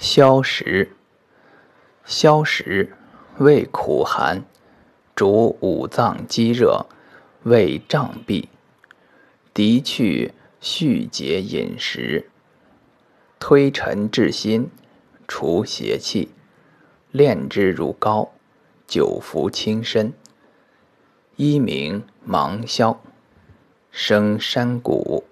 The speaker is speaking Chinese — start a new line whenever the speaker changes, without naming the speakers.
消食，消食，味苦寒，主五脏积热，胃胀闭，涤去蓄结饮食，推陈至新，除邪气，炼之如膏，久服轻身。一名芒硝，生山谷。